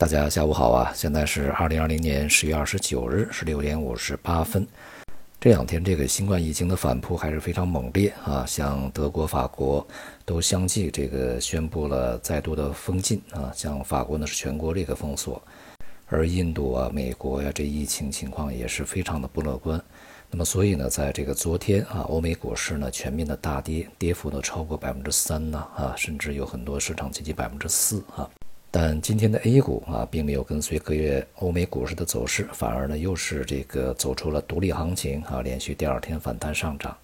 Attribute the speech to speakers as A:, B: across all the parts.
A: 大家下午好啊！现在是二零二零年十月二十九日十六点五十八分。这两天这个新冠疫情的反扑还是非常猛烈啊，像德国、法国都相继这个宣布了再度的封禁啊，像法国呢是全国这个封锁，而印度啊、美国呀这疫情情况也是非常的不乐观。那么所以呢，在这个昨天啊，欧美股市呢全面的大跌，跌幅都超过百分之三呢啊，甚至有很多市场接近百分之四啊。但今天的 A 股啊，并没有跟随隔夜欧美股市的走势，反而呢又是这个走出了独立行情啊，连续第二天反弹上涨。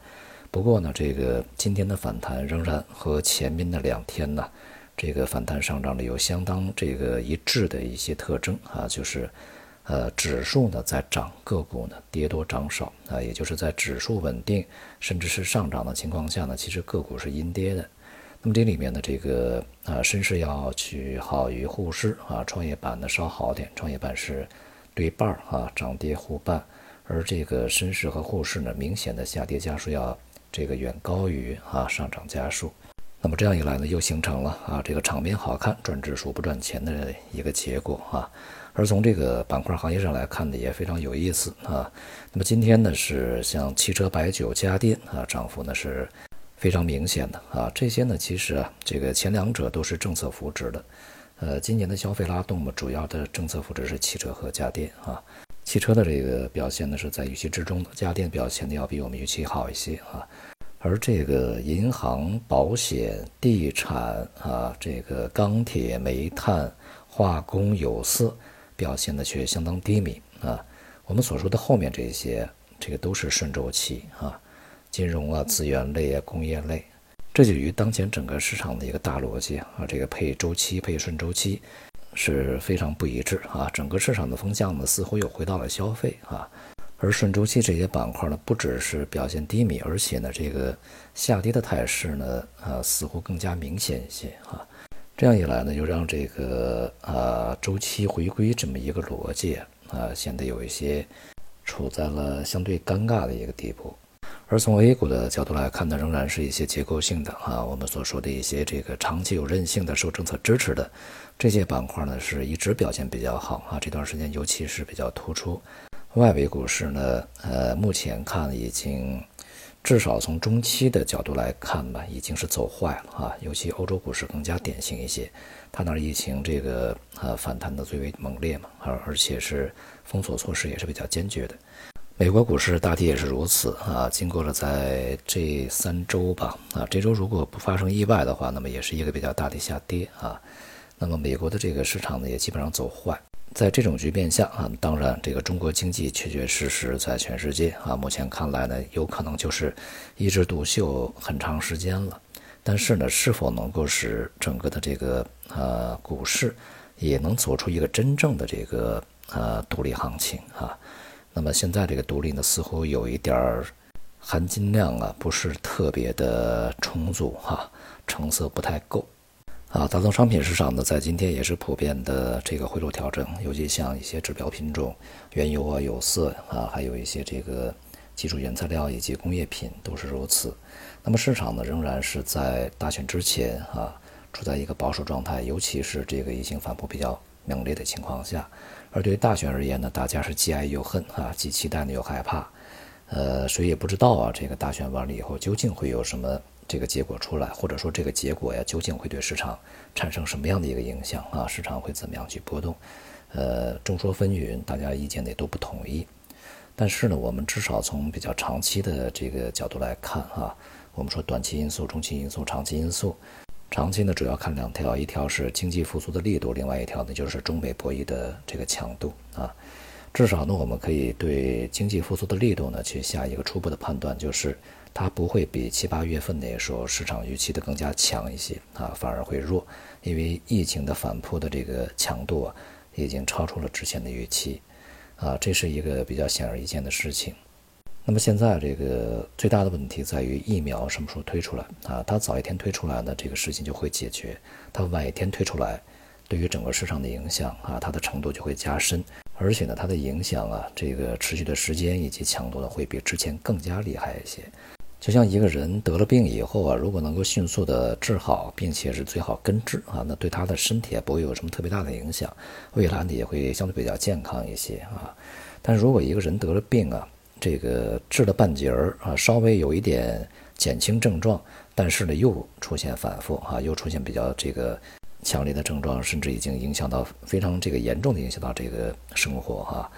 A: 不过呢，这个今天的反弹仍然和前面的两天呢，这个反弹上涨的有相当这个一致的一些特征啊，就是呃指数呢在涨，个股呢跌多涨少啊，也就是在指数稳定甚至是上涨的情况下呢，其实个股是阴跌的。那么这里面的这个啊，深市要去好于沪市啊，创业板呢稍好点，创业板是对半儿啊，涨跌互半，而这个深市和沪市呢，明显的下跌家数要这个远高于啊上涨家数。那么这样一来呢，又形成了啊这个场面好看，赚指数不赚钱的一个结果啊。而从这个板块行业上来看呢，也非常有意思啊。那么今天呢，是像汽车、白酒、家电啊，涨幅呢是。非常明显的啊，这些呢，其实啊，这个前两者都是政策扶持的，呃，今年的消费拉动嘛，主要的政策扶持是汽车和家电啊。汽车的这个表现呢是在预期之中的，家电表现的要比我们预期好一些啊。而这个银行、保险、地产啊，这个钢铁、煤炭、化工、有色表现的却相当低迷啊。我们所说的后面这些，这个都是顺周期啊。金融啊，资源类啊，工业类，这就与当前整个市场的一个大逻辑啊，这个配周期、配顺周期是非常不一致啊。整个市场的风向呢，似乎又回到了消费啊，而顺周期这些板块呢，不只是表现低迷，而且呢，这个下跌的态势呢，啊，似乎更加明显一些啊。这样一来呢，就让这个啊周期回归这么一个逻辑啊，显得有一些处在了相对尴尬的一个地步。而从 A 股的角度来看呢，仍然是一些结构性的啊，我们所说的一些这个长期有韧性的、受政策支持的这些板块呢，是一直表现比较好啊。这段时间尤其是比较突出。外围股市呢，呃，目前看已经至少从中期的角度来看吧，已经是走坏了啊。尤其欧洲股市更加典型一些，它那儿疫情这个呃反弹的最为猛烈嘛，而而且是封锁措施也是比较坚决的。美国股市大体也是如此啊，经过了在这三周吧啊，这周如果不发生意外的话，那么也是一个比较大的下跌啊。那么美国的这个市场呢，也基本上走坏。在这种局面下啊，当然这个中国经济确确实实在全世界啊，目前看来呢，有可能就是一枝独秀很长时间了。但是呢，是否能够使整个的这个呃股市也能走出一个真正的这个呃独立行情啊？那么现在这个独立呢，似乎有一点儿含金量啊，不是特别的充足哈，成色不太够啊。大宗商品市场呢，在今天也是普遍的这个回落调整，尤其像一些指标品种，原油啊、有色啊，还有一些这个基础原材料以及工业品都是如此。那么市场呢，仍然是在大选之前啊，处在一个保守状态，尤其是这个疫情反复比较能力的情况下。而对于大选而言呢，大家是既爱又恨啊，既期待呢又害怕，呃，谁也不知道啊，这个大选完了以后究竟会有什么这个结果出来，或者说这个结果呀，究竟会对市场产生什么样的一个影响啊？市场会怎么样去波动？呃，众说纷纭，大家意见呢也都不统一。但是呢，我们至少从比较长期的这个角度来看啊，我们说短期因素、中期因素、长期因素。长期呢，主要看两条，一条是经济复苏的力度，另外一条呢就是中美博弈的这个强度啊。至少呢，我们可以对经济复苏的力度呢去下一个初步的判断，就是它不会比七八月份那时候市场预期的更加强一些啊，反而会弱，因为疫情的反扑的这个强度啊已经超出了之前的预期啊，这是一个比较显而易见的事情。那么现在这个最大的问题在于疫苗什么时候推出来啊？它早一天推出来呢，这个事情就会解决；它晚一天推出来，对于整个市场的影响啊，它的程度就会加深，而且呢，它的影响啊，这个持续的时间以及强度呢，会比之前更加厉害一些。就像一个人得了病以后啊，如果能够迅速的治好，并且是最好根治啊，那对他的身体也不会有什么特别大的影响，未来呢也会相对比较健康一些啊。但如果一个人得了病啊，这个治了半截儿啊，稍微有一点减轻症状，但是呢又出现反复啊，又出现比较这个强烈的症状，甚至已经影响到非常这个严重的影响到这个生活哈。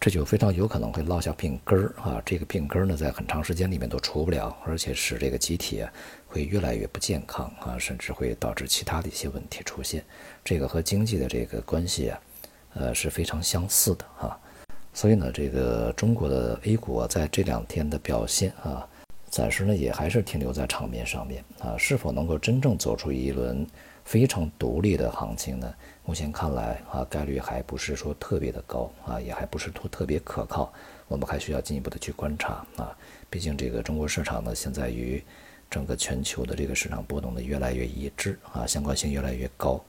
A: 这就非常有可能会落下病根儿啊！这个病根儿呢，在很长时间里面都除不了，而且使这个机体啊会越来越不健康啊，甚至会导致其他的一些问题出现。这个和经济的这个关系啊，呃是非常相似的啊。所以呢，这个中国的 A 股在这两天的表现啊，暂时呢也还是停留在场面上面啊，是否能够真正走出一轮非常独立的行情呢？目前看来啊，概率还不是说特别的高啊，也还不是特特别可靠，我们还需要进一步的去观察啊。毕竟这个中国市场呢，现在与整个全球的这个市场波动的越来越一致啊，相关性越来越高。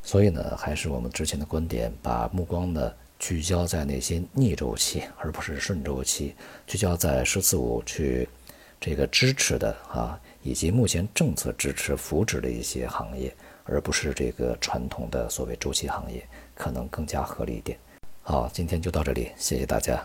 A: 所以呢，还是我们之前的观点，把目光呢聚焦在那些逆周期，而不是顺周期，聚焦在“十四五”去这个支持的啊，以及目前政策支持扶持的一些行业。而不是这个传统的所谓周期行业，可能更加合理一点。好，今天就到这里，谢谢大家。